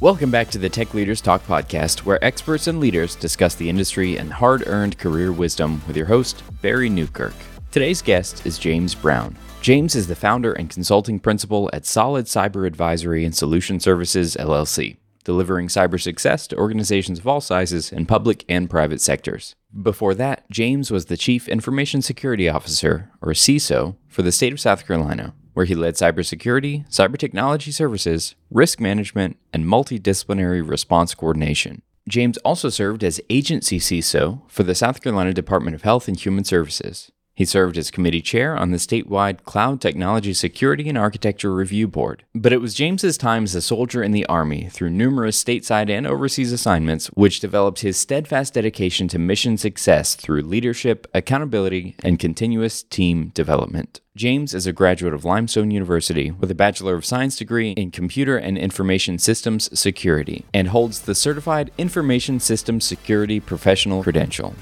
Welcome back to the Tech Leaders Talk podcast, where experts and leaders discuss the industry and hard earned career wisdom with your host, Barry Newkirk. Today's guest is James Brown. James is the founder and consulting principal at Solid Cyber Advisory and Solution Services, LLC, delivering cyber success to organizations of all sizes in public and private sectors. Before that, James was the Chief Information Security Officer, or CISO, for the state of South Carolina, where he led cybersecurity, cyber technology services, risk management, and multidisciplinary response coordination. James also served as agency CISO for the South Carolina Department of Health and Human Services. He served as committee chair on the statewide Cloud Technology Security and Architecture Review Board. But it was James's time as a soldier in the Army through numerous stateside and overseas assignments which developed his steadfast dedication to mission success through leadership, accountability, and continuous team development. James is a graduate of Limestone University with a Bachelor of Science degree in Computer and Information Systems Security and holds the Certified Information Systems Security Professional credential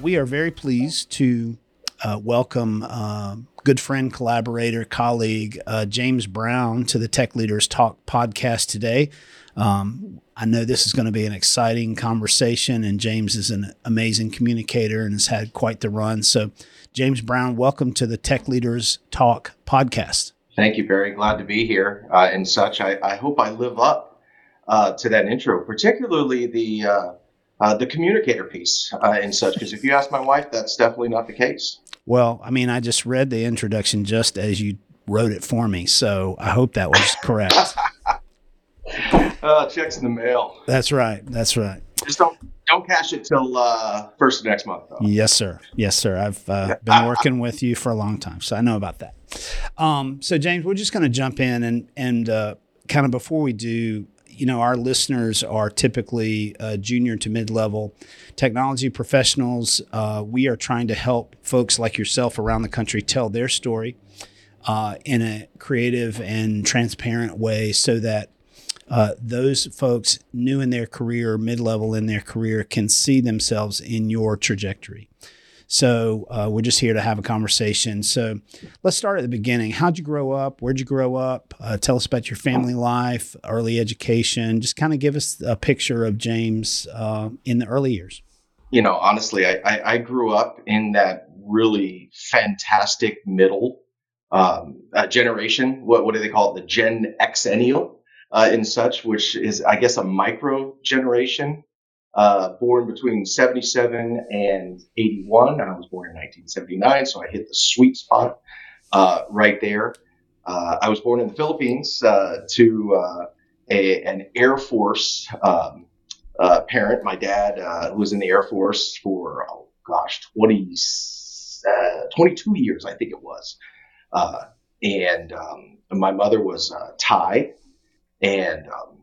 we are very pleased to uh, welcome uh, good friend, collaborator, colleague uh, James Brown to the Tech Leaders Talk podcast today. Um, I know this is going to be an exciting conversation, and James is an amazing communicator and has had quite the run. So, James Brown, welcome to the Tech Leaders Talk podcast. Thank you. Very glad to be here uh, and such. I, I, hope I live up uh, to that intro, particularly the uh, the communicator piece uh, and such. Because if you ask my wife, that's definitely not the case. Well, I mean, I just read the introduction just as you wrote it for me, so I hope that was correct. uh, checks in the mail. That's right. That's right. Just don't don't cash it till uh, first of next month. Though. Yes, sir. Yes, sir. I've uh, been working with you for a long time, so I know about that. Um, so, James, we're just going to jump in and and uh, kind of before we do, you know, our listeners are typically uh, junior to mid level technology professionals. Uh, we are trying to help folks like yourself around the country tell their story uh, in a creative and transparent way so that uh, those folks new in their career, mid level in their career, can see themselves in your trajectory. So uh, we're just here to have a conversation. So let's start at the beginning. How'd you grow up? Where'd you grow up? Uh, tell us about your family life, early education. Just kind of give us a picture of James uh, in the early years. You know, honestly, I, I, I, grew up in that really fantastic middle um, uh, generation. What, what do they call it? The Gen Xennial. Uh, and such, which is, I guess, a micro generation uh, born between 77 and 81. I was born in 1979, so I hit the sweet spot uh, right there. Uh, I was born in the Philippines uh, to uh, a, an Air Force um, uh, parent. My dad was in the Air Force for, oh gosh, 20, 22 years, I think it was. and um, my mother was Thai. And um,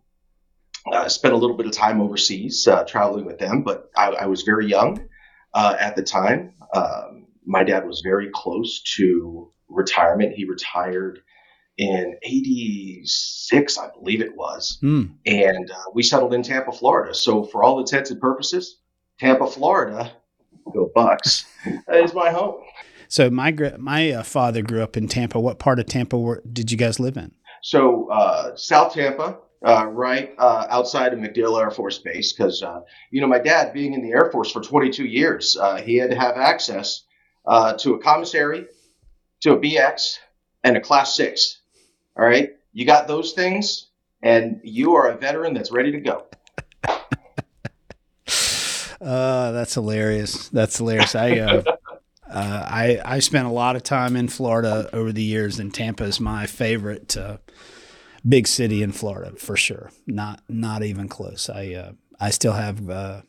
uh, spent a little bit of time overseas uh, traveling with them, but I, I was very young uh, at the time. Um, my dad was very close to retirement. He retired in 86, I believe it was. Mm. And uh, we settled in Tampa, Florida. So, for all intents and purposes, Tampa, Florida, go Bucks, is my home. So, my, my uh, father grew up in Tampa. What part of Tampa were, did you guys live in? So, uh, South Tampa, uh, right uh, outside of MacDill Air Force Base because, uh, you know, my dad being in the Air Force for 22 years, uh, he had to have access uh, to a commissary, to a BX, and a Class 6. All right? You got those things, and you are a veteran that's ready to go. Uh, that's hilarious. That's hilarious. I, I I spent a lot of time in Florida over the years, and Tampa is my favorite big city in Florida for sure. Not not even close. I uh, I still have uh,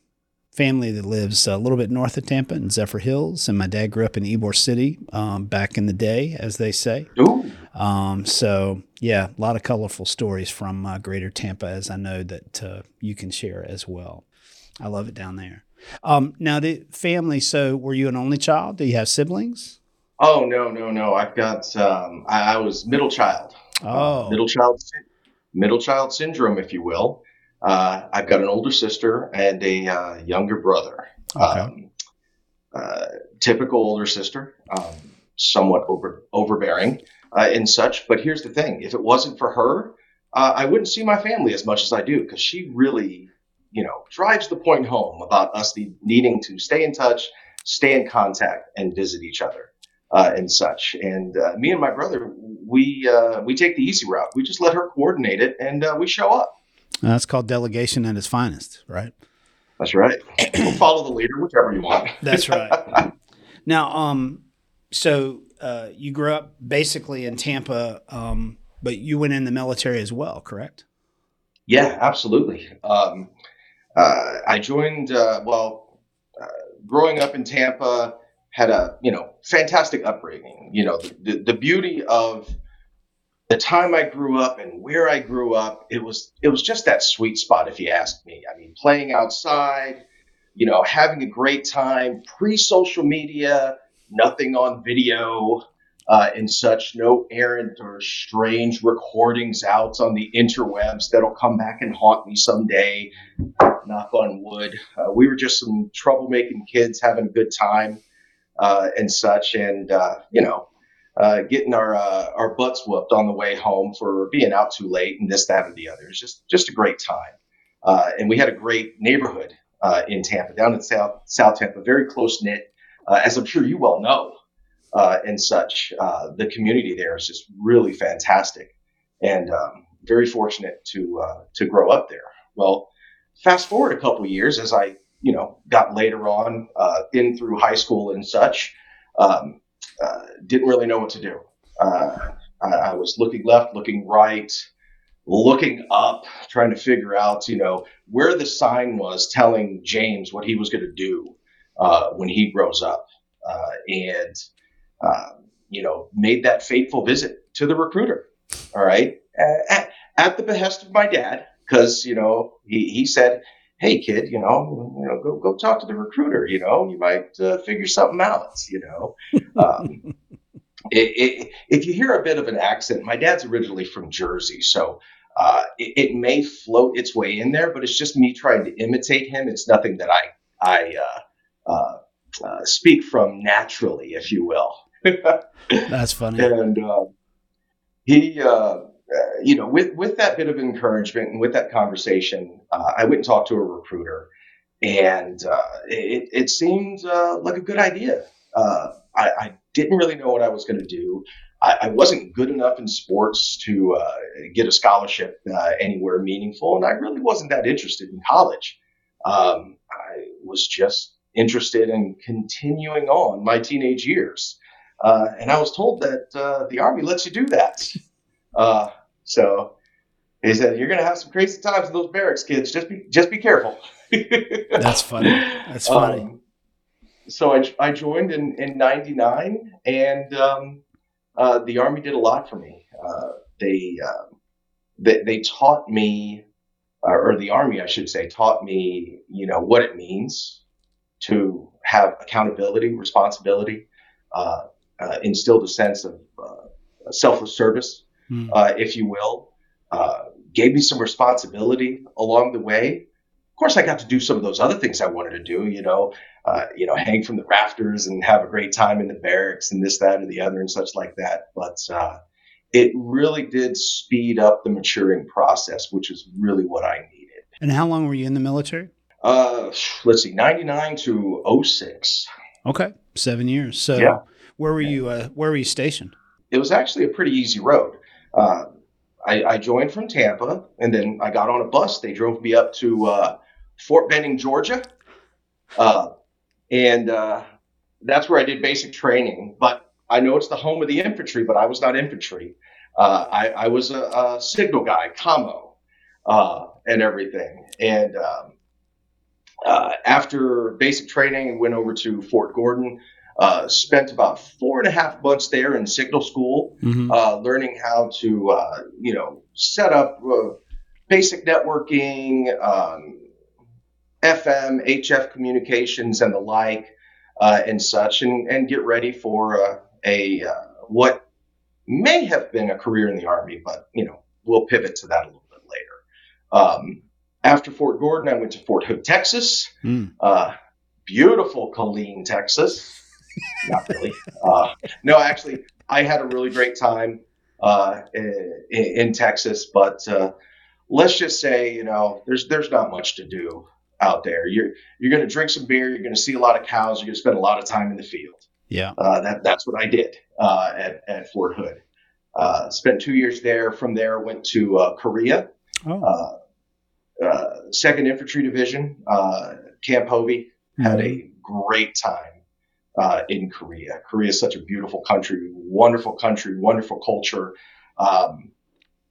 family that lives a little bit north of Tampa in Zephyrhills, and my dad grew up in Ybor City um, back in the day, as they say. Um, so yeah, a lot of colorful stories from uh, Greater Tampa, as I know that uh, you can share as well. I love it down there. Um, now, the family. So, were you an only child? Do you have siblings? Oh no, no, no. I've got. Um, I, I was middle child. Oh. middle child middle child syndrome, if you will. Uh, I've got an older sister and a uh, younger brother. Okay. Um, uh, typical older sister, um, somewhat over overbearing uh, and such. But here's the thing: if it wasn't for her, uh, I wouldn't see my family as much as I do because she really, you know, drives the point home about us needing to stay in touch, stay in contact, and visit each other uh, and such. And uh, me and my brother, we uh, we take the easy route. We just let her coordinate it, and uh, we show up. That's called delegation at its finest, right? That's right. we'll follow the leader, whichever you want. That's right. now, um, so uh, you grew up basically in Tampa, um, but you went in the military as well, correct? Yeah, absolutely. Um, uh, I joined. Uh, well, uh, growing up in Tampa, had a you know fantastic upbringing. You know, the, the beauty of the time I grew up and where I grew up, it was it was just that sweet spot, if you ask me. I mean, playing outside, you know, having a great time, pre-social media, nothing on video uh, and such, no errant or strange recordings out on the interwebs that'll come back and haunt me someday. Knock on wood. Uh, we were just some troublemaking kids having a good time uh, and such, and uh, you know uh, getting our uh, our butts whooped on the way home for being out too late and this, that, or the other. It's just just a great time. Uh, and we had a great neighborhood uh, in Tampa, down in South South Tampa, very close knit, as I'm sure you well know, and such. the community there is just really fantastic, and um, very fortunate to to grow up there. Well, fast forward a couple years as I you know got later on in through high school and such. Um, uh, didn't really know what to do. Uh, I, I, was looking left, looking right, looking up, trying to figure out, you know, where the sign was telling James what he was going to do uh, when he grows up, uh, and um, you know, made that fateful visit to the recruiter. All right, at, at the behest of my dad, because you know he, he said hey kid you know you know go go talk to the recruiter you know you might uh, figure something out you know. Um, it, it, if you hear a bit of an accent my dad's originally from jersey so uh, it, it, may float its way in there but it's just me trying to imitate him. It's nothing that i i uh, uh, uh speak from naturally if you will. That's funny. And um, he uh, uh, you know, with with that bit of encouragement and with that conversation, uh, I went and talked to a recruiter, and uh, it, it seemed uh, like a good idea. Uh, I, I, didn't really know what I was going to do. I, I, wasn't good enough in sports to uh, get a scholarship anywhere meaningful, and I really wasn't that interested in college. Um, I was just interested in continuing on my teenage years. and I was told that the Army lets you do that. Uh, so he said, "You're going to have some crazy times in those barracks, kids. Just be just be careful." That's funny. That's funny. Um, so I, I joined in in '99, and um, uh, the Army did a lot for me. Uh, they, uh, they they taught me, uh, or the Army, I should say, taught me, you know, what it means to have accountability, responsibility, uh, uh, instilled a sense of selfless service mm. uh, if you will. Uh, gave me some responsibility along the way. Of course, I got to do some of those other things I wanted to do. You know, uh, you know, hang from the rafters and have a great time in the barracks and this, that, and the other, and such like that. But uh, it really did speed up the maturing process, which is really what I needed. And how long were you in the military? Uh, let's see, ninety nine to 06. Okay, seven years. So, yeah. where were you? Uh, where were you stationed? It was actually a pretty easy road. Uh, I, I, joined from Tampa, and then I got on a bus. They drove me up to uh, Fort Benning, Georgia, uh, and uh, that's where I did basic training. But I know it's the home of the infantry, but I was not infantry. Uh, I, I, was a, a, signal guy, commo, and everything. And um, after basic training, went over to Fort Gordon. Uh, spent about four and a half months there in signal school, mm-hmm. uh, learning how to, uh, you know, set up uh, basic networking, um, FM, HF communications, and the like, uh, and such, and, and get ready for a what may have been a career in the Army, but you know, we'll pivot to that a little bit later. Um, after Fort Gordon, I went to Fort Hood, Texas. Mm. beautiful Killeen, Texas. Not really. Uh, no, actually, I had a really great time. uh, in, in, Texas, but uh, let's just say you know there's there's not much to do out there. You're you're going to drink some beer. You're going to see a lot of cows. You're going to spend a lot of time in the field. Yeah, uh, that that's what I did uh, at at Fort Hood. Uh, spent two years there. From there, went to uh, Korea. Oh. Second Infantry Division, Camp Hovey. Mm-hmm. Had a great time uh, in Korea. Korea is such a beautiful country, wonderful country, wonderful culture. Um,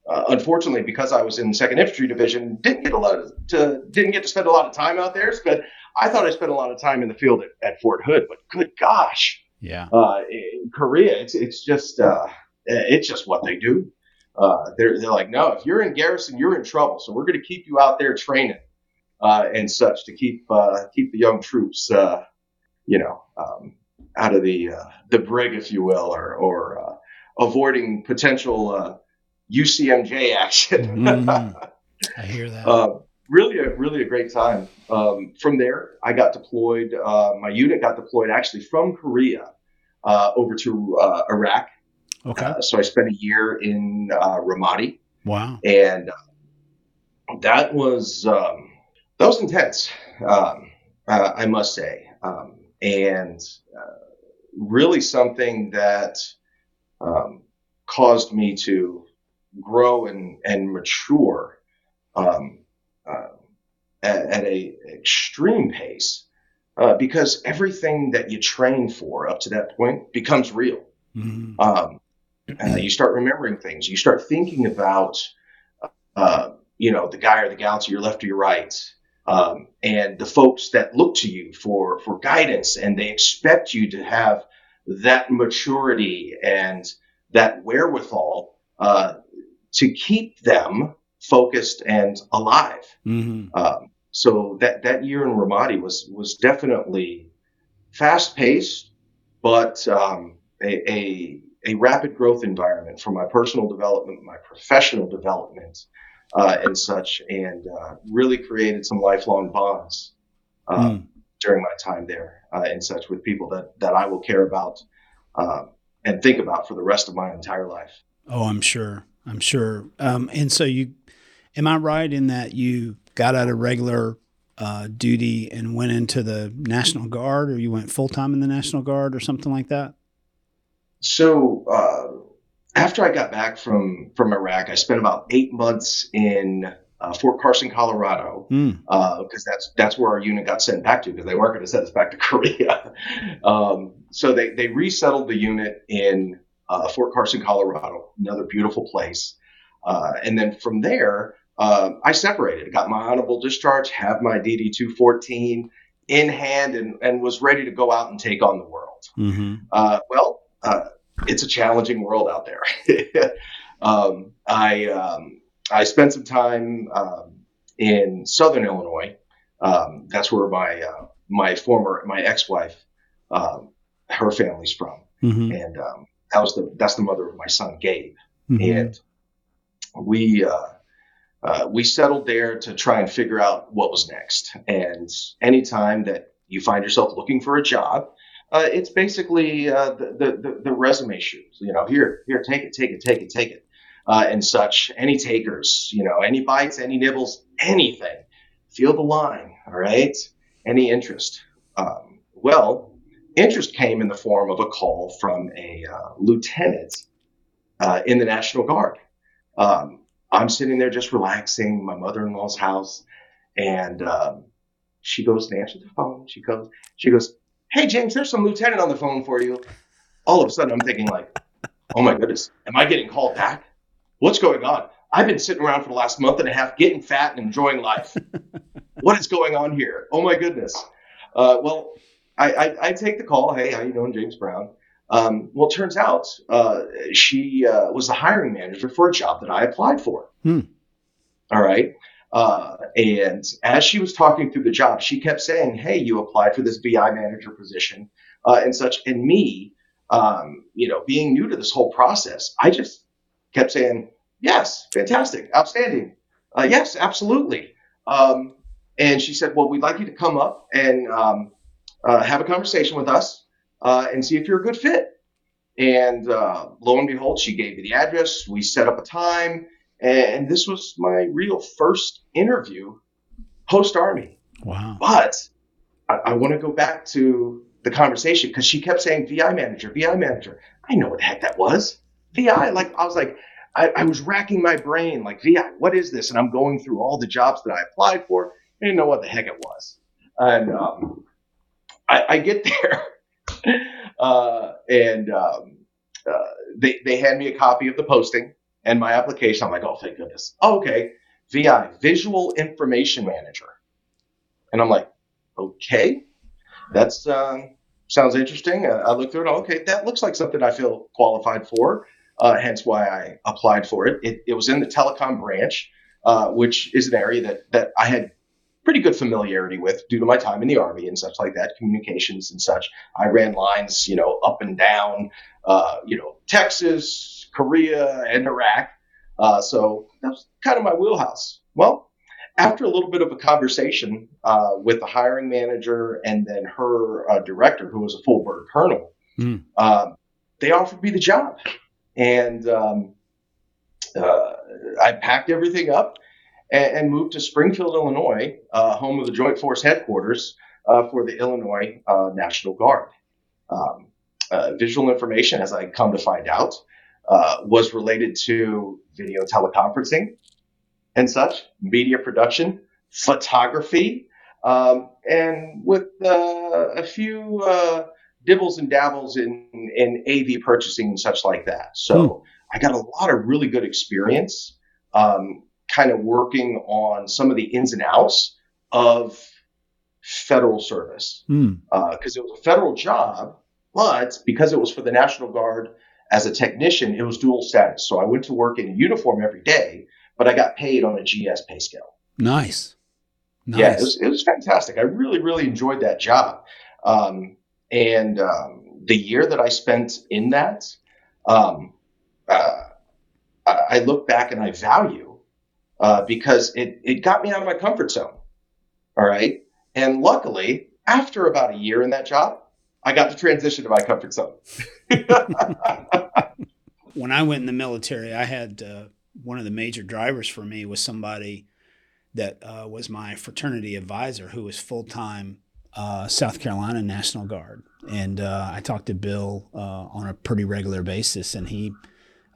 uh, unfortunately, because I was in Second Infantry Division, didn't get a lot of, to didn't get to spend a lot of time out there. But I thought I spent a lot of time in the field at, at Fort Hood. But good gosh, yeah, uh, in Korea, it's it's just uh, it's just what they do. Uh, they're they're like, no, if you're in garrison, you're in trouble. So we're going to keep you out there training uh, and such to keep uh, keep the young troops, you know, um, out of the the brig, if you will, or or avoiding potential UCMJ action. mm, I hear that. Uh, really, a really a great time. Um, from there, I got deployed. Uh, my unit got deployed actually from Korea uh, over to uh, Iraq. Okay. Uh, so I spent a year in uh, Ramadi. Wow. And that was um, that was intense. Um, I must say, um, and really something that um, caused me to grow and, and mature um, uh, at, at, a extreme pace uh, because everything that you train for up to that point becomes real. Mm-hmm. Um, uh, you start remembering things. You start thinking about, uh, you know, the guy or the gal to your left or your right, um, and the folks that look to you for for guidance, and they expect you to have that maturity and that wherewithal uh, to keep them focused and alive. Mm-hmm. Um, so that that year in Ramadi was was definitely fast paced, but um, a, a, a rapid growth environment for my personal development, my professional development, uh, and such, and uh, really created some lifelong bonds uh, mm. during my time there uh, and such with people that that I will care about uh, and think about for the rest of my entire life. Oh, I'm sure. I'm sure. Um, and so you, am I right in that you got out of regular uh, duty and went into the National Guard, or you went full time in the National Guard, or something like that? So uh, after I got back from from Iraq, I spent about eight months in uh, Fort Carson, Colorado, because mm. uh, that's that's where our unit got sent back to because they weren't going to send us back to Korea. um, so they they resettled the unit in uh, Fort Carson, Colorado, another beautiful place. Uh, and then from there, uh, I separated, got my honorable discharge, have my DD 214 in hand, and, and was ready to go out and take on the world. Mm-hmm. Uh, well, uh, it's a challenging world out there. um, I um, I spent some time um, in Southern Illinois. Um, that's where my uh, my former my ex wife, um, her family's from, mm-hmm. and um, that was the that's the mother of my son Gabe, mm-hmm. and we uh, uh, we settled there to try and figure out what was next. And anytime that you find yourself looking for a job, uh, it's basically uh, the, the, the resume shoes. You know, here here take it, take it, take it, take it, uh, and such. Any takers, you know, any bites, any nibbles, anything. Feel the line, all right. Any interest? Um, well, interest came in the form of a call from a uh, lieutenant uh, in the National Guard. Um, I'm sitting there just relaxing, my mother-in-law's house, and um, she goes to answer the phone. She goes, she goes, "Hey James, there's some lieutenant on the phone for you." All of a sudden, I'm thinking like, "Oh my goodness, am I getting called back? What's going on?" I've been sitting around for the last month and a half, getting fat and enjoying life. what is going on here? Oh my goodness. Uh, well, I, I, I, take the call. Hey, how you doing, James Brown? Um, well, it turns out uh, she uh, was the hiring manager for a job that I applied for. Hmm. All right. Uh, and as she was talking through the job, she kept saying, "Hey, you applied for this BI manager position uh, and such." And me, um, you know, being new to this whole process, I just kept saying, "Yes, fantastic, outstanding, uh, yes, absolutely." Um, and she said, "Well, we'd like you to come up and um, uh, have a conversation with us uh, and see if you're a good fit. And uh, lo and behold, she gave me the address. We set up a time, and this was my real first interview post Army. Wow. But I, I want to go back to the conversation because she kept saying VI manager, VI manager. I know what the heck that was. VI, like I was like, I, I, was racking my brain, like VI, what is this? And I'm going through all the jobs that I applied for. I didn't know what the heck it was. And um, I, I, get there, uh, and um, uh, they they hand me a copy of the posting and my application. I'm like, oh, thank goodness. Oh, okay, VI, Visual Information Manager. And I'm like, okay, that's um, sounds interesting. Uh, I look through it. Okay, that looks like something I feel qualified for. Uh, hence why I applied for it. It, it was in the telecom branch, uh, which is an area that that I had pretty good familiarity with due to my time in the army and such like that, communications and such. I ran lines, you know, up and down, uh, you know, Texas, Korea, and Iraq. Uh, so that's kind of my wheelhouse. Well, after a little bit of a conversation uh, with the hiring manager and then her uh, director, who was a full bird colonel, mm. they offered me the job. And um, uh, I packed everything up and, and, moved to Springfield, Illinois, uh, home of the Joint Force headquarters for the Illinois National Guard. Um, visual information, as I come to find out, was related to video teleconferencing and such, media production, photography, um, and with uh, a few uh, dibbles and dabbles in, in AV purchasing and such like that. So hmm. I got a lot of really good experience um, kind of working on some of the ins and outs of federal service because hmm. uh, it was a federal job, but because it was for the National Guard as a technician, it was dual status. So I went to work in a uniform every day, but I got paid on a GS pay scale. Nice. nice. Yeah, it was, it was fantastic. I really, really enjoyed that job. Um, and um, the year that I spent in that, um, uh, I look back and I value uh, because it, it got me out of my comfort zone. All right. And luckily, after about a year in that job, I got to transition to my comfort zone. when I went in the military, I had uh, one of the major drivers for me was somebody that uh, was my fraternity advisor who was full time uh, South Carolina National Guard. And uh, I talked to Bill uh, on a pretty regular basis, and he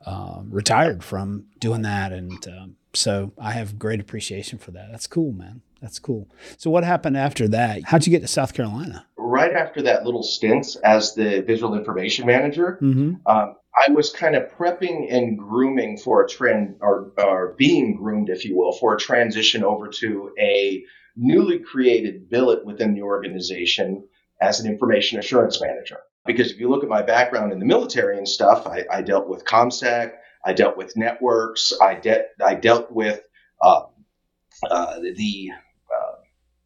uh, retired from doing that. And um, so I have great appreciation for that. That's cool, man. That's cool. So, what happened after that? How'd you get to South Carolina? Right after that little stint as the visual information manager, mm-hmm. um, I was kind of prepping and grooming for a trend, or, or being groomed, if you will, for a transition over to a newly created billet within the organization as an information assurance manager. Because if you look at my background in the military and stuff, I, I dealt with ComSec, I dealt with networks, I, de- I dealt with uh, uh, the uh,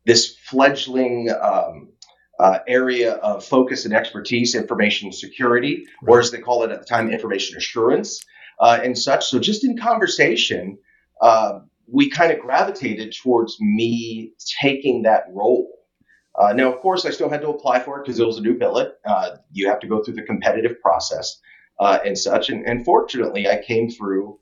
this fledgling um, uh, area of focus and expertise, information security, or as they call it at the time, information assurance uh, and such. So just in conversation, uh, we kind of gravitated towards me taking that role. Uh, now, of course, I still had to apply for it because it was a new billet. Uh, you have to go through the competitive process uh, and such. And, and, fortunately, I came through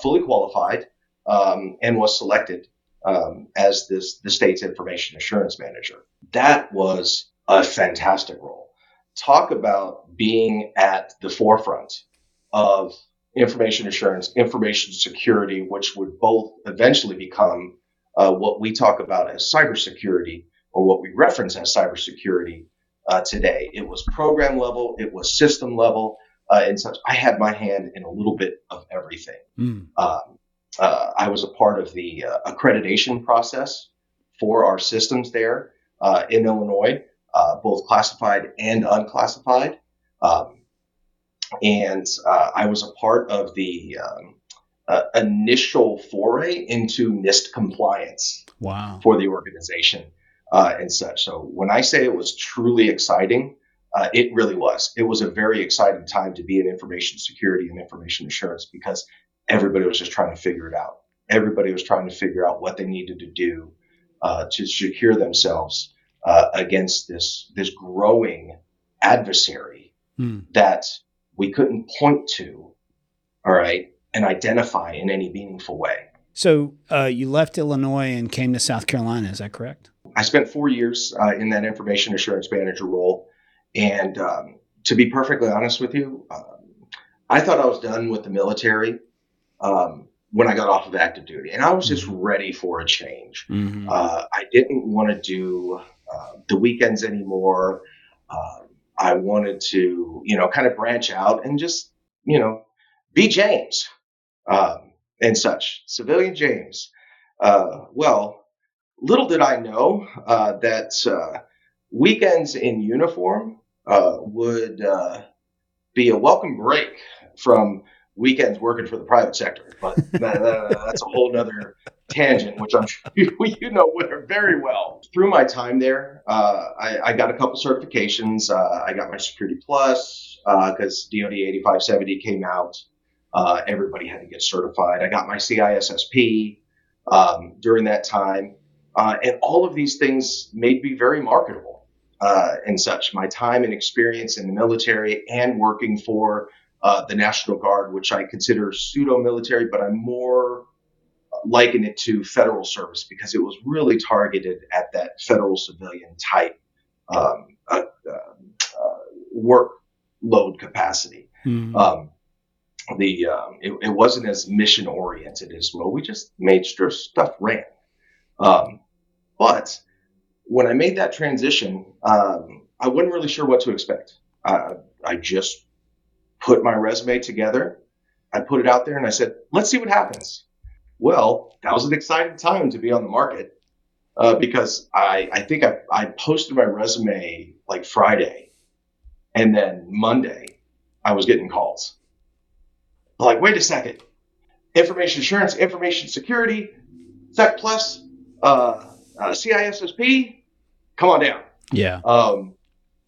fully qualified um, and was selected um, as this the state's information assurance manager. That was a fantastic role. Talk about being at the forefront of information assurance, information security, which would both eventually become uh, what we talk about as cybersecurity or what we reference as cybersecurity uh, today. It was program level, it was system level, uh, and such. I had my hand in a little bit of everything. Mm. Um, uh, I was a part of the uh, accreditation process for our systems there uh, in Illinois, uh, both classified and unclassified. Um, and uh, I was a part of the um, uh, initial foray into NIST compliance wow. for the organization and such. So when I say it was truly exciting, it really was. It was a very exciting time to be in information security and information assurance because everybody was just trying to figure it out. Everybody was trying to figure out what they needed to do uh, to secure themselves uh, against this this growing adversary mm. that we couldn't point to, all right, and identify in any meaningful way. So uh, you left Illinois and came to South Carolina. Is that correct? I spent four years uh, in that information assurance manager role, and um, to be perfectly honest with you, um, I thought I was done with the military um, when I got off of active duty, and I was just mm-hmm. ready for a change. Mm-hmm. Uh, I didn't want to do uh, the weekends anymore. Um, I wanted to, you know, kind of branch out and just, you know, be James um, and such, civilian James. Uh, well, little did I know uh, that uh, weekends in uniform uh, would uh, be a welcome break from weekends working for the private sector. But that, that's a whole other tangent, which I'm sure you, know very well. Through my time there, uh, I, I, got a couple certifications. Uh, I got my Security Plus because uh, DoD 8570 came out. Uh, everybody had to get certified. I got my CISSP um, during that time. Uh, and all of these things made me very marketable and such. My time and experience in the military and working for uh, the National Guard, which I consider pseudo military, but I'm more liken it to federal service because it was really targeted at that federal civilian type um, uh, uh, workload capacity. Mm-hmm. Um, the um, it, it, wasn't as mission oriented as well. We just made sure stuff ran. Um, but when I made that transition, um, I wasn't really sure what to expect. I, I just put my resume together. I put it out there and I said, let's see what happens. Well, that was an exciting time to be on the market uh, because I, I think I, I posted my resume like Friday and then Monday I was getting calls. Like, wait a second. Information assurance, information security, Sec Plus, uh, uh, CISSP, come on down. Yeah. Um,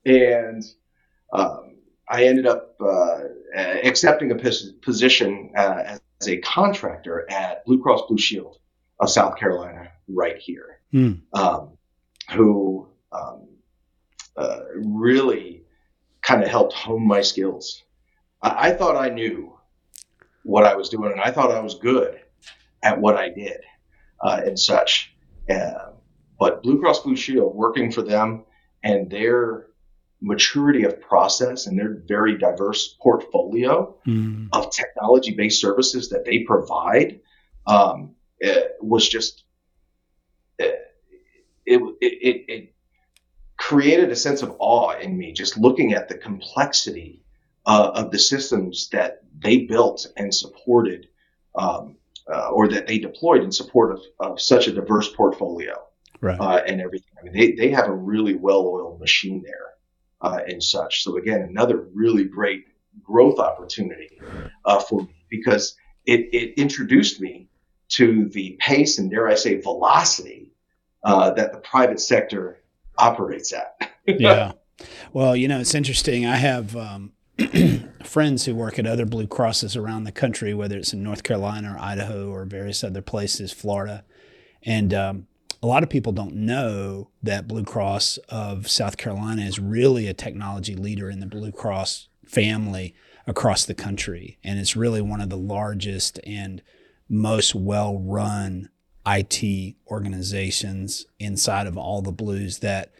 and um, I ended up uh, accepting a position uh, as a contractor at Blue Cross Blue Shield of South Carolina, right here, mm. um, who um, uh, really kind of helped hone my skills. I-, I thought I knew what I was doing, and I thought I was good at what I did uh, and such. Uh, but Blue Cross Blue Shield, working for them and their maturity of process and their very diverse portfolio mm. of technology based services that they provide um, was just it, it, it, it, created a sense of awe in me just looking at the complexity uh, of the systems that they built and supported um, uh, or that they deployed in support of, of such a diverse portfolio right. uh, and everything. I mean, they, they have a really well oiled machine there uh, and such. So, again, another really great growth opportunity uh, for me because it, it introduced me to the pace and, dare I say, velocity uh, that the private sector operates at. yeah. Well, you know, it's interesting. I have um, friends who work at other Blue Crosses around the country, whether it's in North Carolina or Idaho or various other places, Florida. And um, a lot of people don't know that Blue Cross of South Carolina is really a technology leader in the Blue Cross family across the country. And it's really one of the largest and most well run IT organizations inside of all the blues that,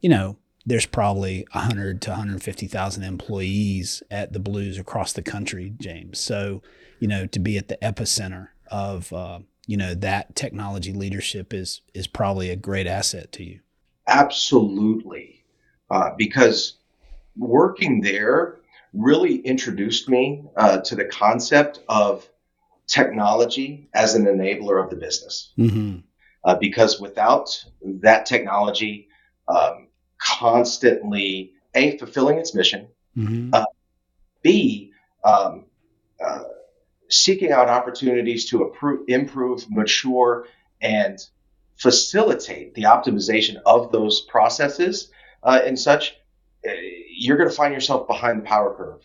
you know, there's probably 100 to 150,000 employees at the blues across the country, James. So, you know, to be at the epicenter of, uh, you know that technology leadership is is probably a great asset to you absolutely uh, because working there really introduced me uh, to the concept of technology as an enabler of the business mm-hmm. uh, because without that technology um, constantly a fulfilling its mission mm-hmm. Uh, b um, seeking out opportunities to improve, improve, mature, and facilitate the optimization of those processes uh, and such, uh, you're going to find yourself behind the power curve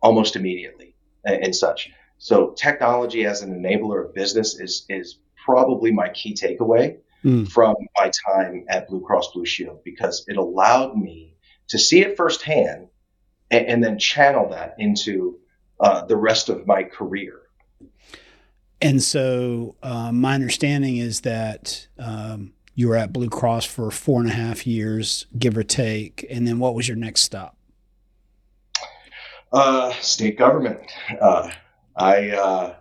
almost immediately and, and such. So technology as an enabler of business is is probably my key takeaway mm. from my time at Blue Cross Blue Shield because it allowed me to see it firsthand and, and, then channel that into uh, the rest of my career. And so, uh, my understanding is that um, you were at Blue Cross for four and a half years, give or take. And then, what was your next stop? Uh, state government. Uh, I, uh,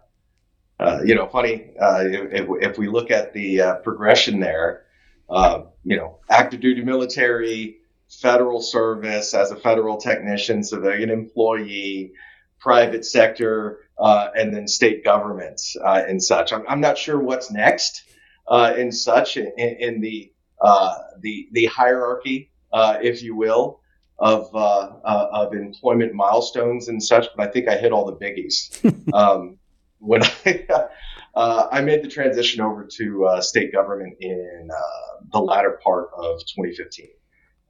uh, you know, funny if, if, we look at the progression there, you know, active duty military, federal service as a federal technician, civilian employee, private sector, uh, and then state governments uh, and such. I'm, I'm, not sure what's next uh, in such in, in the uh, the the hierarchy, uh, if you will, of uh, of employment milestones and such. But I think I hit all the biggies um, when I. I made the transition over to state government in the latter part of 2015.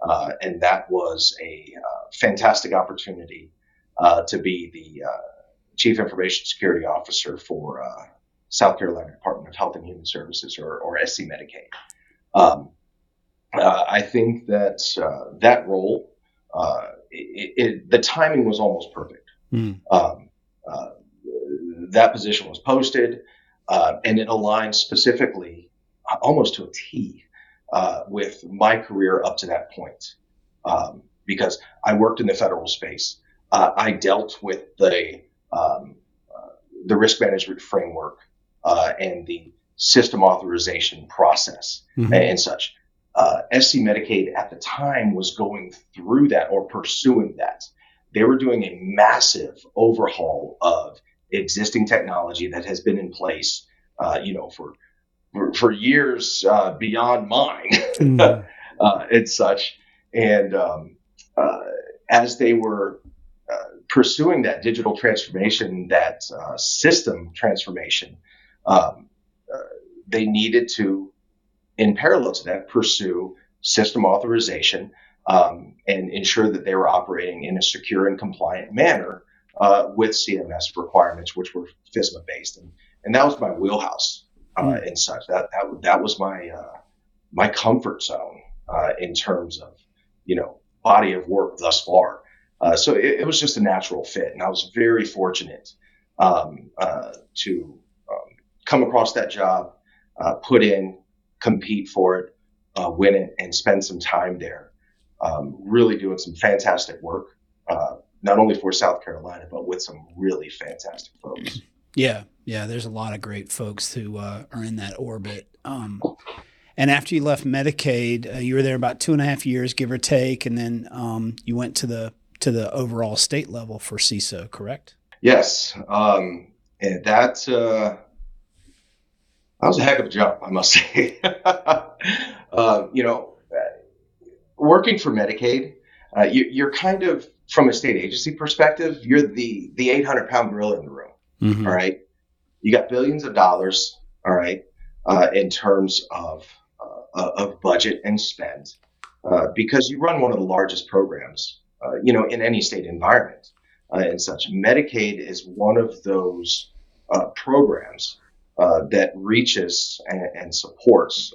Uh, and that was a uh, fantastic opportunity uh, to be the Chief Information Security Officer for South Carolina Department of Health and Human Services, or, or SC Medicaid. Um, I think that that role, it, it, the timing was almost perfect. Mm. Um, that position was posted, uh, and it aligned specifically, almost to a T, uh, with my career up to that point. Um, because I worked in the federal space, uh, I dealt with the um, uh, the risk management framework uh, and the system authorization process mm-hmm. and, such. Uh, SC Medicaid at the time was going through that or pursuing that. They were doing a massive overhaul of existing technology that has been in place, uh, you know, for for, for years uh, beyond mine mm. uh, and such. And um, uh, as they were uh, pursuing that digital transformation, that uh, system transformation, um, uh, they needed to, in parallel to that, pursue system authorization um, and ensure that they were operating in a secure and compliant manner with CMS requirements, which were FISMA based. And, and that was my wheelhouse uh, mm. and such. That that that was my uh, my comfort zone uh, in terms of you know body of work thus far. Uh, so it, it, was just a natural fit, and I was very fortunate um, uh, to um, come across that job, uh, put in, compete for it, win it, and spend some time there. Um, really doing some fantastic work, not only for South Carolina, but with some really fantastic folks. Yeah, yeah. There's a lot of great folks who uh, are in that orbit. Um, and after you left Medicaid, uh, you were there about two and a half years, give or take, and then um, you went to the to the overall state level for CISO, correct? Yes, um, and that uh, that was a heck of a job, I must say. uh, you know, working for Medicaid, uh, you, are kind of from a state agency perspective, you're the the 800 pound gorilla in the room. Mm-hmm. All right. You got billions of dollars. All right. Uh, in terms of, uh, of budget and spend, uh, because you run one of the largest programs, uh, you know, in any state environment uh, and such. Medicaid is one of those uh, programs that reaches and, and supports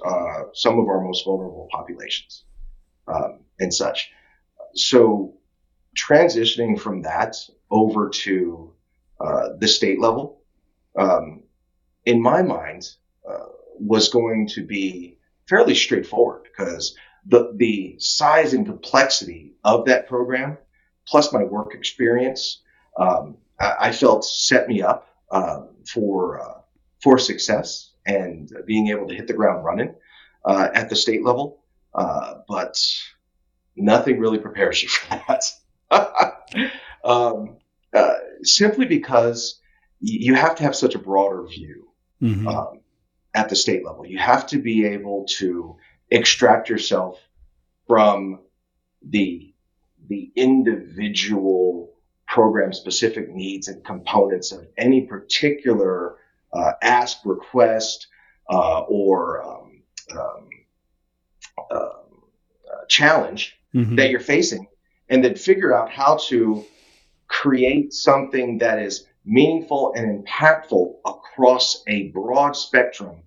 some of our most vulnerable populations um, and such. So transitioning from that over to uh, the state level, um, in my mind, uh, was going to be fairly straightforward because the the size and complexity of that program, plus my work experience, um, I, I, felt set me up uh, for uh, for success and being able to hit the ground running uh, at the state level. but nothing really prepares you for that. um, uh, simply because you have to have such a broader view mm-hmm. um, at the state level. You have to be able to extract yourself from the the individual program specific needs and components of any particular uh, ask, request, uh, or um, um, uh, challenge mm-hmm. that you're facing, and then figure out how to create something that is meaningful and impactful across a broad spectrum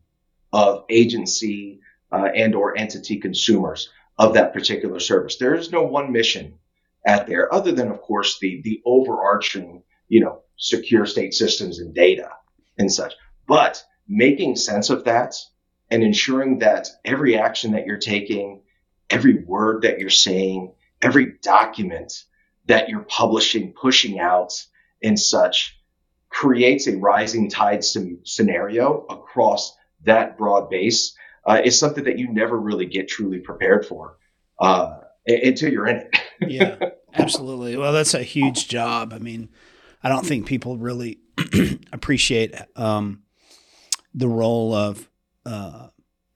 of agency uh, and or entity consumers of that particular service. There is no one mission at there, other than of course the the overarching, you know, secure state systems and data and such. But making sense of that and ensuring that every action that you're taking, every word that you're saying, every document that you're publishing, pushing out, and such creates a rising tide scenario across that broad base uh, is something that you never really get truly prepared for uh, until you're in it. yeah, absolutely. Well, that's a huge job. I mean, I don't think people really appreciate um, the role of uh,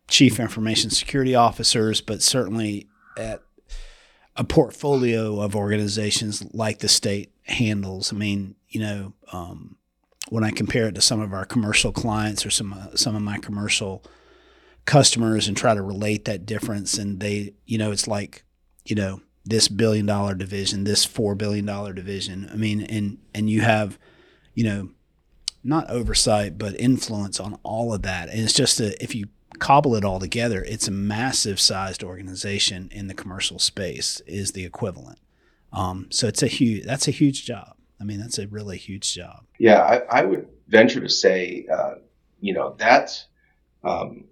chief information security officers, but certainly at a portfolio of organizations like the state handles. I mean, you know, um, when I compare it to some of our commercial clients or some uh, some of my commercial customers and try to relate that difference, and they, you know, it's like, you know, this billion dollar division, this four billion dollar division. I mean, and and you have, you know, not oversight but influence on all of that, and it's just a, if you cobble it all together, it's a massive sized organization in the commercial space is the equivalent. Um, so it's a huge, that's a huge job. I mean, that's a really huge job. Yeah, I, I would venture to say, uh, you know, that um,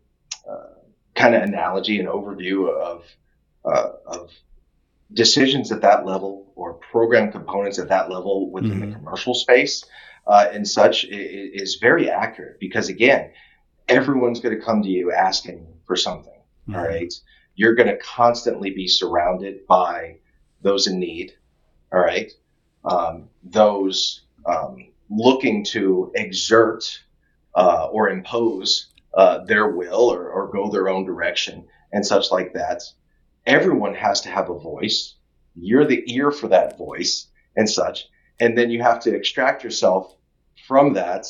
kind of analogy and overview of uh, of decisions at that level or program components at that level within mm-hmm. the commercial space uh, and such is, is very accurate because again, everyone's going to come to you asking for something. Mm-hmm. All right. You're going to constantly be surrounded by those in need. All right. Um, those um, looking to exert uh, or impose uh, their will or, or go their own direction and such like that. Everyone has to have a voice. You're the ear for that voice and such. And then you have to extract yourself from that,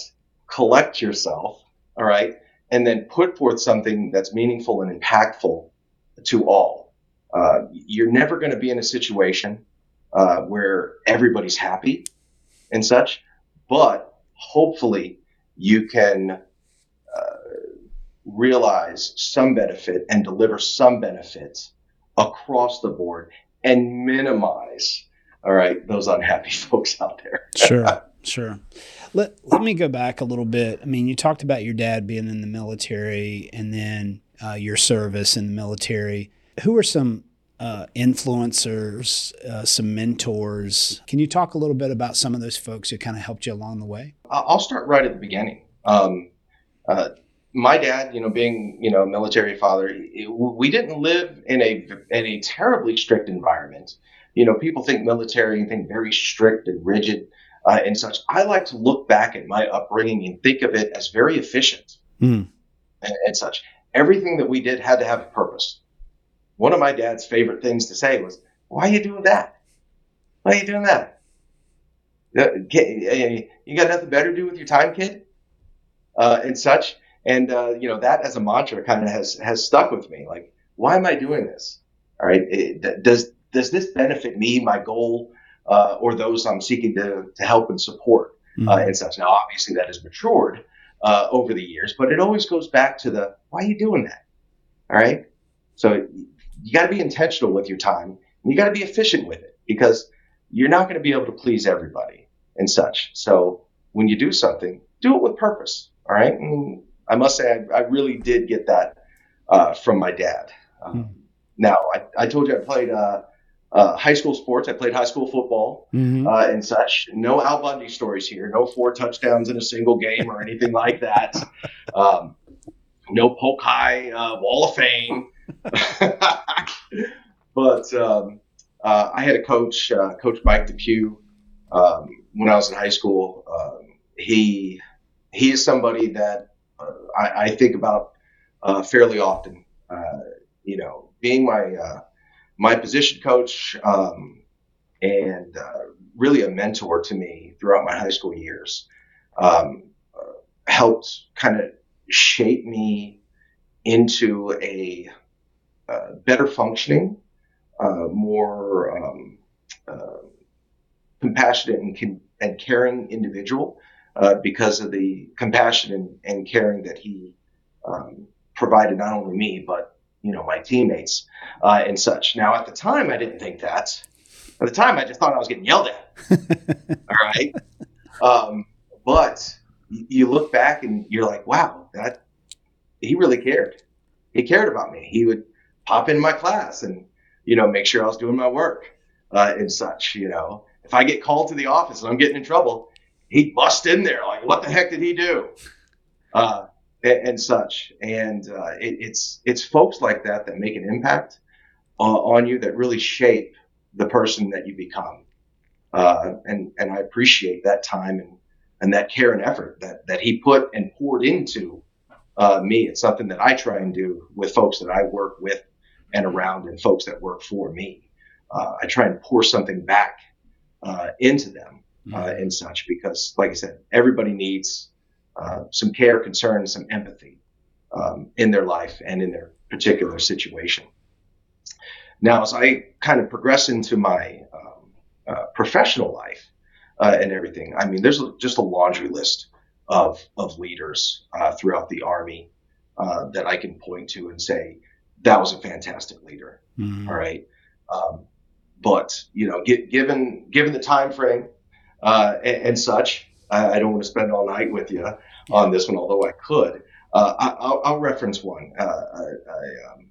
collect yourself, all right, and then put forth something that's meaningful and impactful to all. Uh, you're never going to be in a situation uh, where everybody's happy and such, but hopefully you can realize some benefit and deliver some benefits across the board and minimize all right those unhappy folks out there sure sure let, let me go back a little bit. I mean, you talked about your dad being in the military and then uh, your service in the military. Who are some uh, influencers, uh, some mentors? Can you talk a little bit about some of those folks who kind of helped you along the way? I'll start right at the beginning. Um, uh, my dad, you know, being you know a military father, we didn't live in a in a terribly strict environment. You know, people think military and think very strict and rigid uh, and such. I like to look back at my upbringing and think of it as very efficient mm. and, and such. Everything that we did had to have a purpose. One of my dad's favorite things to say was, "Why are you doing that? Why are you doing that? You got nothing better to do with your time, kid?" Uh, and such. And uh, you know that as a mantra kind of has has stuck with me. Like, why am I doing this? All right, it, does does this benefit me, my goal, uh, or those I'm seeking to, to help and support uh, mm-hmm. uh, and such. Now, obviously, that has matured uh, over the years, but it always goes back to the why are you doing that? All right. So you got to be intentional with your time and you got to be efficient with it because you're not going to be able to please everybody and such. So when you do something, do it with purpose. All right. And I must say, I, I really did get that uh, from my dad. Um, mm-hmm. Now, I, I told you I played uh, uh, high school sports. I played high school football mm-hmm. uh, and such. No Al Bundy stories here. No four touchdowns in a single game or anything like that. Um, no Polk High uh, Wall of Fame. but um, uh, I had a coach, uh, Coach Mike Depew, um, when I was in high school. Um, he he is somebody that I, I, think about fairly often. you know, being my my position coach um, and uh, really a mentor to me throughout my high school years um, uh, helped kind of shape me into a uh, better functioning, uh, more um, uh, compassionate and, and, caring individual uh, because of the compassion and, and caring that he um, provided not only me but you know my teammates uh, and such. Now at the time I didn't think that, At the time, I just thought I was getting yelled at. All right. Um, but you look back and you're like, wow, that he really cared. He cared about me. He would pop in my class and, you know, make sure I was doing my work uh, and such, you know. If I get called to the office and I'm getting in trouble, he'd bust in there like, what the heck did he do? Uh, and, and, such. And uh, it, it's it's folks like that that make an impact uh, on you that really shape the person that you become. Uh, and and I appreciate that time and and that care and effort that that he put and poured into uh, me. It's something that I try and do with folks that I work with and around, and folks that work for me. Uh, I try and pour something back uh, into them uh, mm-hmm. and such because, like I said, everybody needs uh, some care, concern, some empathy um, in their life and in their particular situation. Now, as I kind of progress into my um, uh, professional life uh, and everything, I mean, there's just a laundry list of, of leaders uh, throughout the Army uh, that I can point to and say, that was a fantastic leader. Mm-hmm. All right. Um, but, you know, get, given, given the time frame uh, and, and, such, I, I, don't want to spend all night with you on this one, although I could. I, will reference one. I, I, um,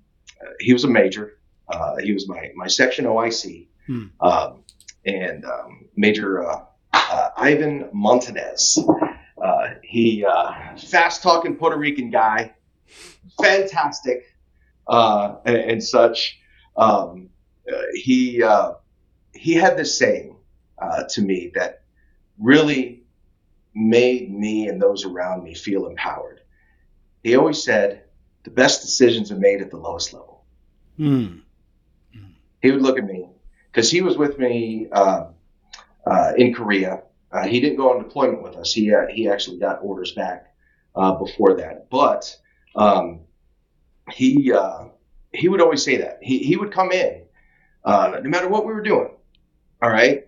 he was a major uh, he was my, my section OIC. Hmm. Um, and um, Major uh, uh, Ivan Montanez. Uh, he uh, fast talking Puerto Rican guy, fantastic, uh, and, and, such. Um, he he had this saying to me that really made me and those around me feel empowered. He always said, "The best decisions are made at the lowest level." Hmm he would look at me because he was with me uh, uh, in Korea. Uh, he didn't go on deployment with us. He uh, he actually got orders back uh, before that. But um, he uh, he would always say that he he would come in no matter what we were doing. All right,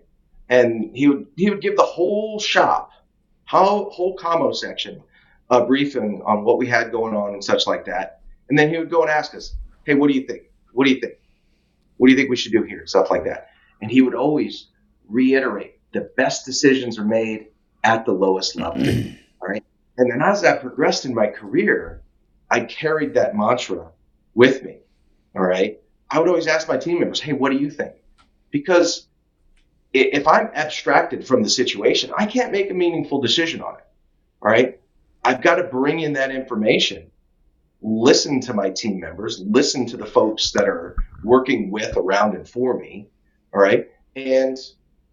and he would he would give the whole shop, whole whole commo section, a briefing on what we had going on and such like that. And then he would go and ask us, "Hey, what do you think? What do you think?" What do you think we should do here? Stuff like that. And he would always reiterate the best decisions are made at the lowest level. Mm. all right. And then as I progressed in my career, I carried that mantra with me. All right. I would always ask my team members, hey, what do you think? Because if I'm abstracted from the situation, I can't make a meaningful decision on it. All right. I've got to bring in that information listen to my team members, listen to the folks that are working with, around, and for me. All right. And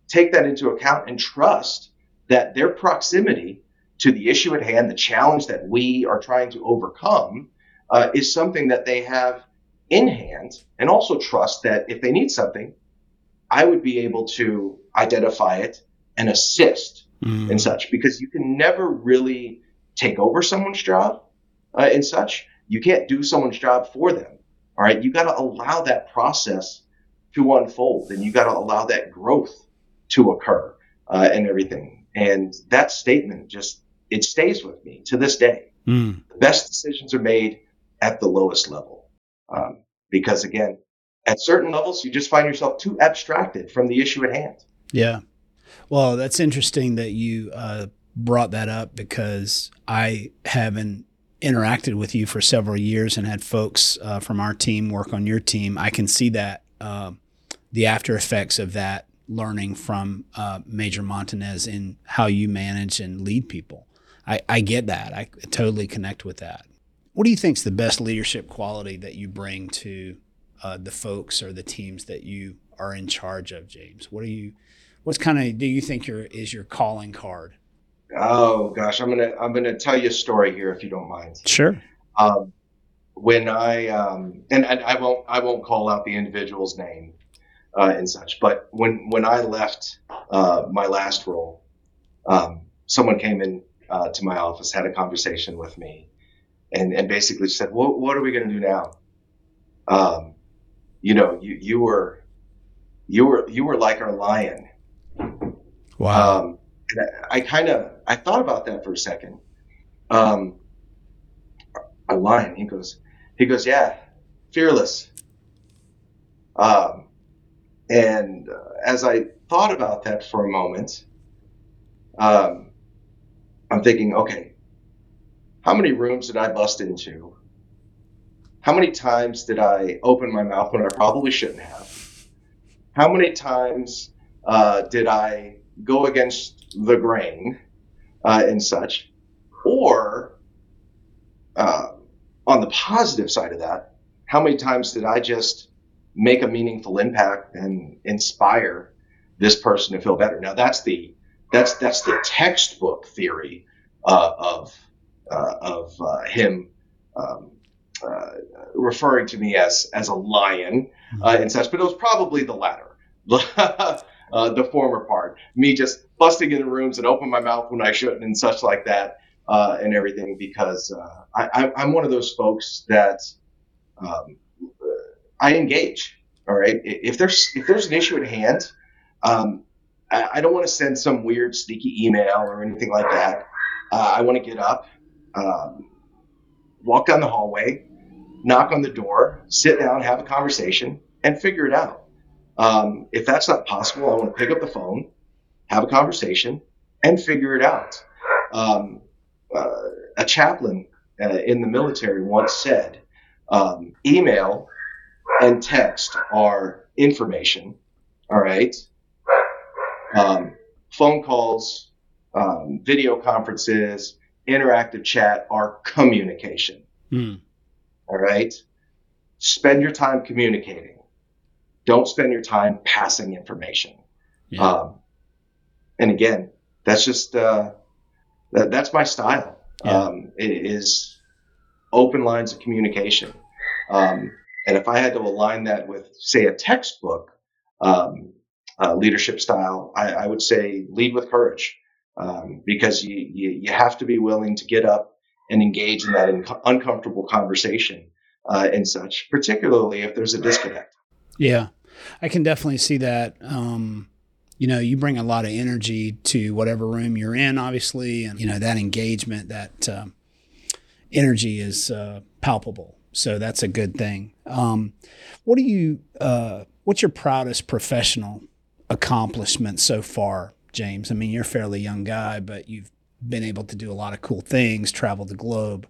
take that into account and trust that their proximity to the issue at hand, the challenge that we are trying to overcome, uh, is something that they have in hand. And also trust that if they need something, I would be able to identify it and assist mm. and such because you can never really take over someone's job uh, and such you can't do someone's job for them. All right. You got to allow that process to unfold and you got to allow that growth to occur uh, and everything. And that statement just, it stays with me to this day. Mm. The best decisions are made at the lowest level. Um, because again, at certain levels, you just find yourself too abstracted from the issue at hand. Yeah. Well, that's interesting that you uh, brought that up because I haven't interacted with you for several years and had folks uh, from our team work on your team, I can see that uh, the after effects of that learning from uh, Major Montanez in how you manage and lead people. I, I get that. I totally connect with that. What do you think is the best leadership quality that you bring to uh, the folks or the teams that you are in charge of, James? What do you, what's kind of do you think your is your calling card? Oh gosh, I'm gonna I'm gonna tell you a story here if you don't mind. Sure. Um, when I um, and, and, I won't I won't call out the individual's name uh, and such, but when when I left uh, my last role, um, someone came in uh, to my office, had a conversation with me, and and basically said, "What what are we gonna do now?" Um, you know, you you were you were you were like our lion. Wow. Um, I kind of I thought about that for a second. Um, a lion. He goes, he goes, yeah, fearless. Um, and uh, as I thought about that for a moment, um, I'm thinking, okay, how many rooms did I bust into? How many times did I open my mouth when I probably shouldn't have? How many times uh, did I go against the grain uh, and such? Or uh, on the positive side of that, how many times did I just make a meaningful impact and inspire this person to feel better? Now that's the that's that's the textbook theory uh, of uh, of uh, him um, referring to me as as a lion uh, and such, but it was probably the latter, uh, the former part. Me just busting in the rooms and open my mouth when I shouldn't and such like that, and everything because I, am one of those folks that um, I engage. All right, if there's if there's an issue at hand. Um, I, don't want to send some weird sneaky email or anything like that. Uh, I want to get up, um, walk down the hallway, knock on the door, sit down, have a conversation, and figure it out. Um, if that's not possible, I want to pick up the phone, have a conversation, and figure it out. Um, uh, a chaplain uh, in the military once said, um, email and text are information, all right? Um, phone calls, um, video conferences, interactive chat are communication. Mm. All right. Spend your time communicating. Don't spend your time passing information. Yeah. Um, and again, that's just uh, that, that's my style. Yeah. Um, it is open lines of communication. Um, and if I had to align that with, say, a textbook um, uh, leadership style, I, I, would say lead with courage um, because you, you, you have to be willing to get up and engage in that uncomfortable conversation uh, and such, particularly if there's a disconnect. Yeah, I can definitely see that. Um, you know, you bring a lot of energy to whatever room you're in, obviously, and you know that engagement, that uh, energy is uh, palpable. So that's a good thing. Um, what do you? Uh, what's your proudest professional accomplishment so far James? I mean, you're a fairly young guy, but you've been able to do a lot of cool things, travel the globe.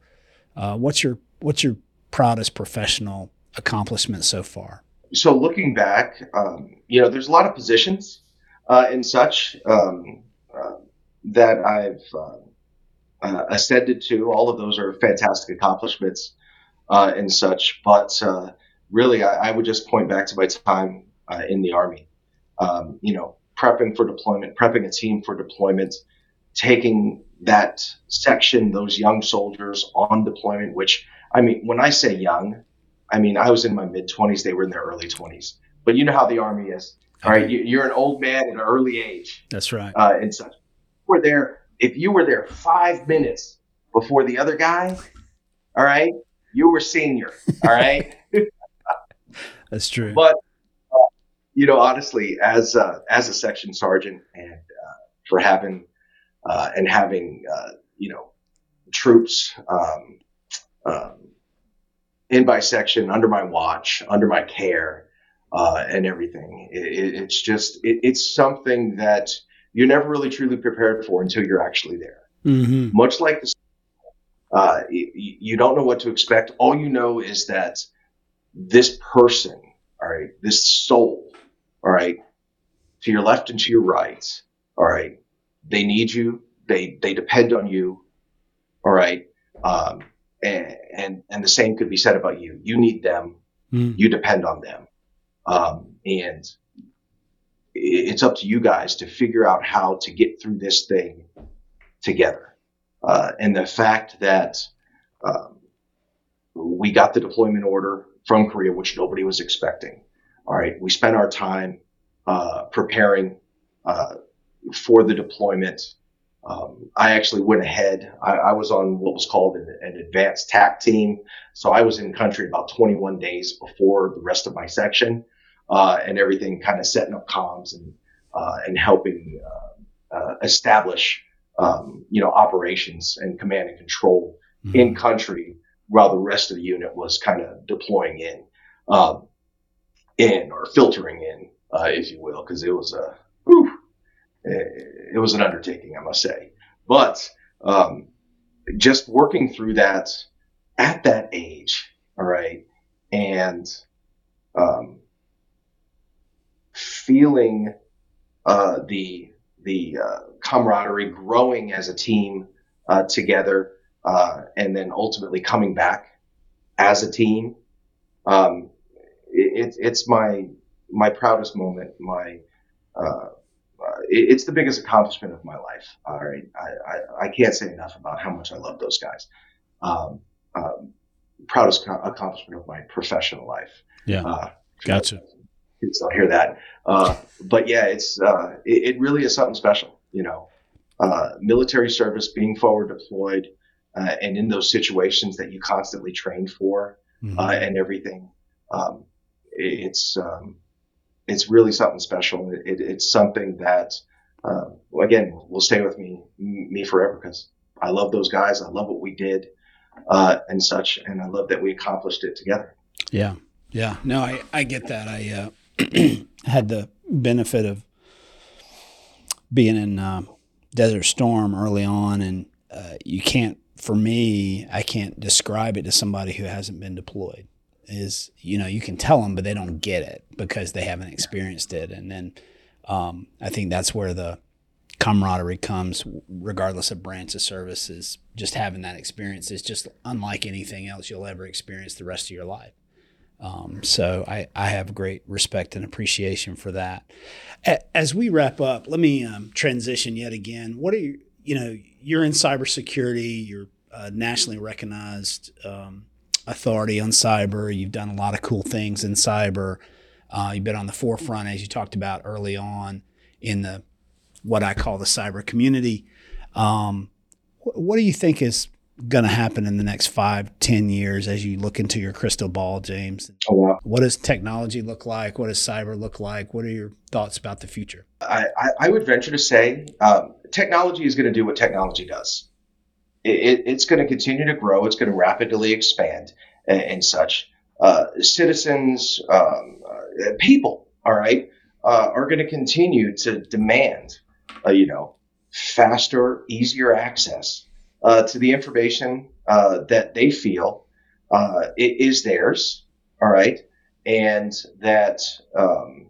Uh, what's your what's your proudest professional accomplishment so far? So looking back, um, you know, there's a lot of positions uh, and such um, uh, that I've uh, uh, ascended to. All of those are fantastic accomplishments uh, and such. But really, I, I, would just point back to my time in the Army. Um, you know, prepping for deployment, prepping a team for deployment, taking that section, those young soldiers on deployment, which I mean, when I say young, I mean, I was in my mid 20s, they were in their early 20s. But you know how the Army is. All right. You, are an old man at an early age. That's right. Uh, and such. We're there. If you were there five minutes before the other guy, all right, you were senior. All right. That's true. But you know, honestly, as uh, as a section sergeant, and uh, for having uh, and having uh, you know troops um, um, in by section under my watch, under my care, uh, and everything, it, it's just it, it's something that you're never really truly prepared for until you're actually there. Mm-hmm. Much like this, uh, you, you don't know what to expect. All you know is that this person, all right, this soul all right, to your left and to your right, all right, they need you, they they depend on you, all right, um, and, and and the same could be said about you. You need them, mm. you depend on them, um, and it's up to you guys to figure out how to get through this thing together. Uh, and the fact that um, we got the deployment order from Korea, which nobody was expecting. All right, we spent our time uh, preparing uh, for the deployment. Um, I actually went ahead. I, I, was on what was called an, an, advanced TAC team, so I was in country about 21 days before the rest of my section, uh, and everything kind of setting up comms and uh, and helping uh, establish um, you know operations and command and control mm-hmm. in country while the rest of the unit was kind of deploying in. Um, in or filtering in uh, if you will, because it was a whew, it was an undertaking, I must say. But um, just working through that at that age, all right, and um, feeling uh, the the uh, camaraderie growing as a team uh, together, uh, and then ultimately coming back as a team. Um, it, it's my my proudest moment. My uh, uh, it, it's the biggest accomplishment of my life. All right, I, I, I, can't say enough about how much I love those guys. Um, um, proudest accomplishment of my professional life. Yeah, uh, gotcha. Kids don't hear that, uh, but yeah, it's uh, it, it, really is something special. You know, uh, military service, being forward deployed, uh, and in those situations that you constantly train for, mm-hmm. and everything. Um, it's um, it's really something special. It, it's something that, uh, again, will stay with me, me forever because I love those guys. I love what we did uh, and such, and I love that we accomplished it together. Yeah, yeah. No, I I get that. I uh, had the benefit of being in uh, Desert Storm early on, and uh, you can't. For me, I can't describe it to somebody who hasn't been deployed is you know you can tell them but they don't get it because they haven't experienced it. And then um, i think that's where the camaraderie comes regardless of branch of services just having that experience is just unlike anything else you'll ever experience the rest of your life. Um, so I, I have great respect and appreciation for that. As we wrap up let me um, transition yet again. What are you you know you're in cybersecurity you're uh, nationally recognized um, authority on cyber. You've done a lot of cool things in cyber. Uh, you've been on the forefront, as you talked about early on, in the what I call the cyber community. Um, what do you think is going to happen in the next five, ten years as you look into your crystal ball, James? Oh, wow. What does technology look like? What does cyber look like? What are your thoughts about the future? I, I would venture to say um, technology is going to do what technology does it, it's going to continue to grow. It's going to rapidly expand and, and such. Uh, citizens, um, uh, people, all right, uh, are going to continue to demand, uh, you know, faster, easier access uh, to the information uh, that they feel is theirs, all right, and that um,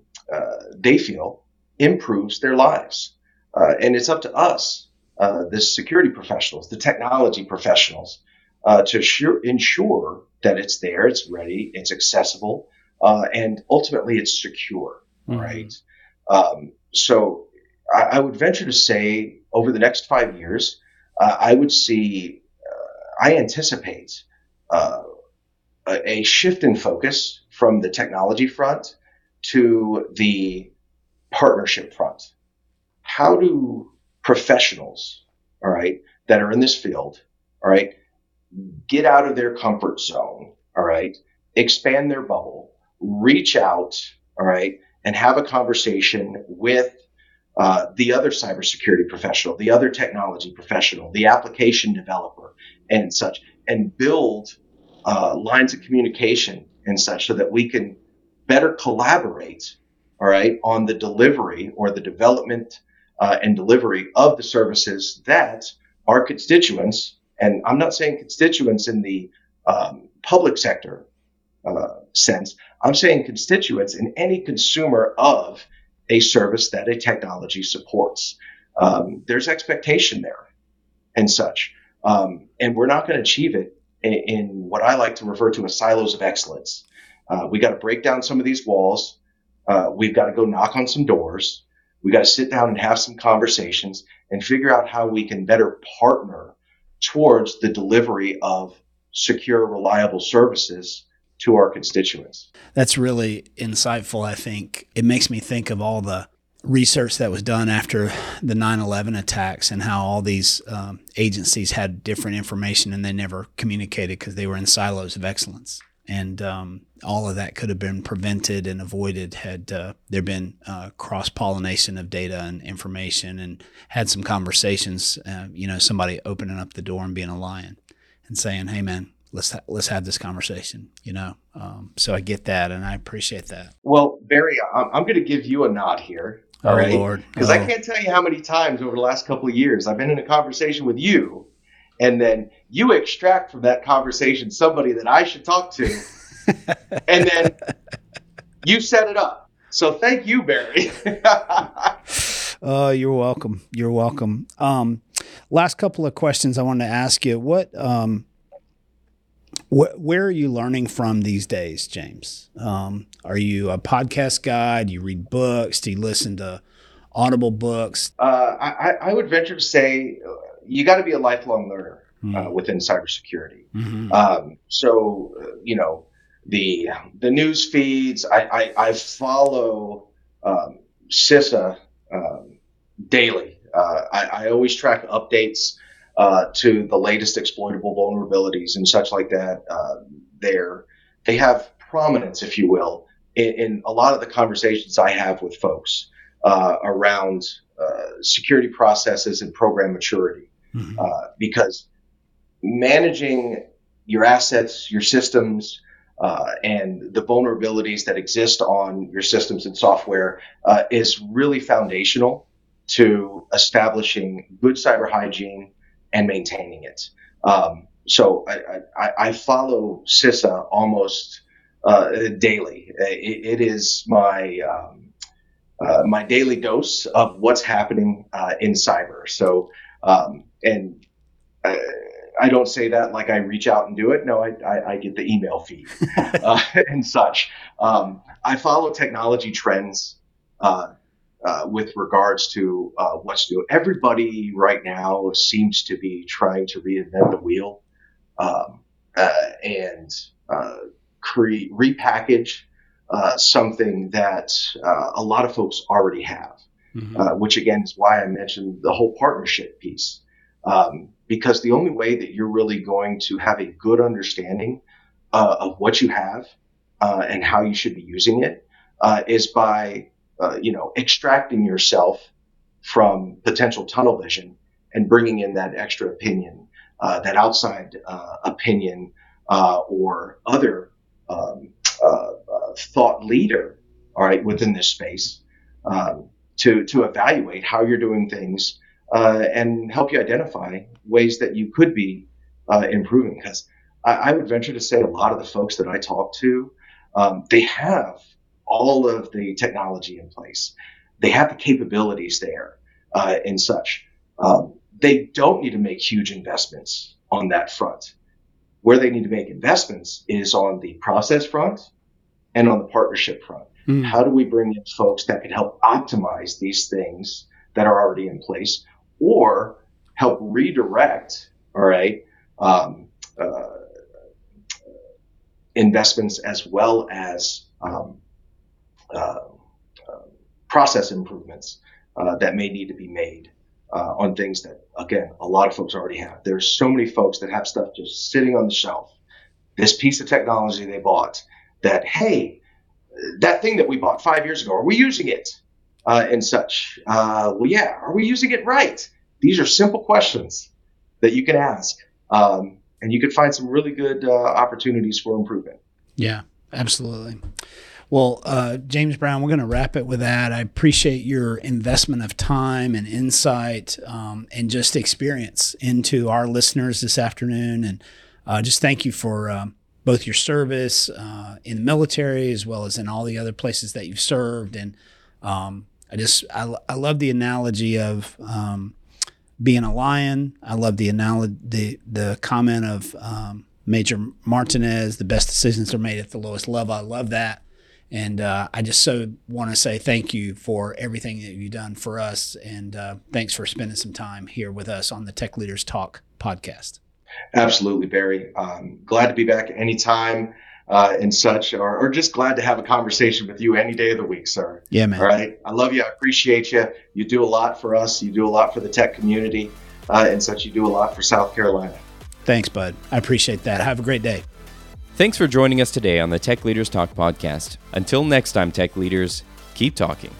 they feel improves their lives. and it's up to us uh, the security professionals, the technology professionals, uh, to assure, ensure that it's there, it's ready, it's accessible, uh, and ultimately it's secure, mm-hmm. right? Um, so I, I, would venture to say over the next five years, uh, I would see, uh, I anticipate a, a shift in focus from the technology front to the partnership front. How do professionals, all right, that are in this field, all right, get out of their comfort zone, all right, expand their bubble, reach out, all right, and have a conversation with uh, the other cybersecurity professional, the other technology professional, the application developer, and such, and build uh, lines of communication and such so that we can better collaborate, all right, on the delivery or the development uh, and delivery of the services that our constituents, and I'm not saying constituents in the um, public sector uh, sense, I'm saying constituents in any consumer of a service that a technology supports. Um, there's expectation there and such. Um, and we're not going to achieve it in, in, what I like to refer to as silos of excellence. Uh, we got to break down some of these walls. Uh, we've got to go knock on some doors. We got to sit down and have some conversations and figure out how we can better partner towards the delivery of secure, reliable services to our constituents. That's really insightful, I think. It makes me think of all the research that was done after the 9 11 attacks and how all these um, agencies had different information and they never communicated because they were in silos of excellence and um, all of that could have been prevented and avoided had uh, there been uh, cross pollination of data and information, and had some conversations. Uh, you know, somebody opening up the door and being a lion and saying, "Hey, man, let's ha- let's have this conversation. You know, um, so I get that, and I appreciate that. Well, Barry, I'm, I'm going to give you a nod here. All oh, right, Lord, because oh. I can't tell you how many times over the last couple of years I've been in a conversation with you, and then you extract from that conversation somebody that I should talk to, and then you set it up. So thank you, Barry. Oh, you're welcome. You're welcome. Um, last couple of questions I wanted to ask you. What, um, wh- where are you learning from these days, James? Um, are you a podcast guy? Do you read books? Do you listen to Audible books? Uh, I, I, would venture to say uh, you got to be a lifelong learner mm-hmm. uh, within cybersecurity. Mm-hmm. Um, so, uh, you know, the the news feeds. I I, I follow um, CISA um, daily. Uh, I, I, always track updates uh, to the latest exploitable vulnerabilities and such like that. Uh, there, they have prominence, if you will, in, in, a lot of the conversations I have with folks uh, around uh, security processes and program maturity, mm-hmm. Uh, because managing your assets, your systems, uh, and the vulnerabilities that exist on your systems and software uh, is really foundational to establishing good cyber hygiene and maintaining it. Um, so I, I, I, follow CISA almost uh, daily. It, it is my um, uh, my daily dose of what's happening uh, in cyber. So um, and uh, I don't say that like I reach out and do it. No, I, I, I get the email feed uh, and such. Um, I follow technology trends uh, uh, with regards to uh, what's new. Everybody right now seems to be trying to reinvent the wheel um, uh, and uh, create repackage something that a lot of folks already have. Mm-hmm. which again is why I mentioned the whole partnership piece. Um, because the only way that you're really going to have a good understanding uh, of what you have uh, and how you should be using it uh, is by uh, you know extracting yourself from potential tunnel vision and bringing in that extra opinion, uh, that outside uh, opinion or other um, thought leader, all right, within this space um, to to evaluate how you're doing things uh, and help you identify ways that you could be uh, improving. Because I, I, would venture to say a lot of the folks that I talk to, um, they have all of the technology in place, they have the capabilities there uh, and such. Um, they don't need to make huge investments on that front. Where they need to make investments is on the process front and on the partnership front. Mm. How do we bring in folks that can help optimize these things that are already in place or help redirect, all right, um, uh, investments as well as um, uh, uh, process improvements uh, that may need to be made uh, on things that, again, a lot of folks already have. There's so many folks that have stuff just sitting on the shelf. This piece of technology they bought that, hey, that thing that we bought five years ago, are we using it? Uh, and such. Uh, well, yeah, are we using it right? These are simple questions that you can ask, um, and you could find some really good uh, opportunities for improvement. Yeah, absolutely. Well, uh, James Brown, we're going to wrap it with that. I appreciate your investment of time and insight um, and just experience into our listeners this afternoon. And uh, just thank you for um, both your service uh, in the military as well as in all the other places that you've served. And um, I just I, I love the analogy of um, being a lion. I love the analogy the the comment of um, Major Martinez. The best decisions are made at the lowest level. I love that, and uh, I just so want to say thank you for everything that you've done for us, and uh, thanks for spending some time here with us on the Tech Leaders Talk podcast. Absolutely, Barry. Um, glad to be back anytime uh, and such, or, or just glad to have a conversation with you any day of the week, sir. Yeah, man. All right. I love you. I appreciate you. You do a lot for us. You do a lot for the tech community uh, and such. You do a lot for South Carolina. Thanks, bud. I appreciate that. Have a great day. Thanks for joining us today on the Tech Leaders Talk podcast. Until next time, tech leaders, keep talking.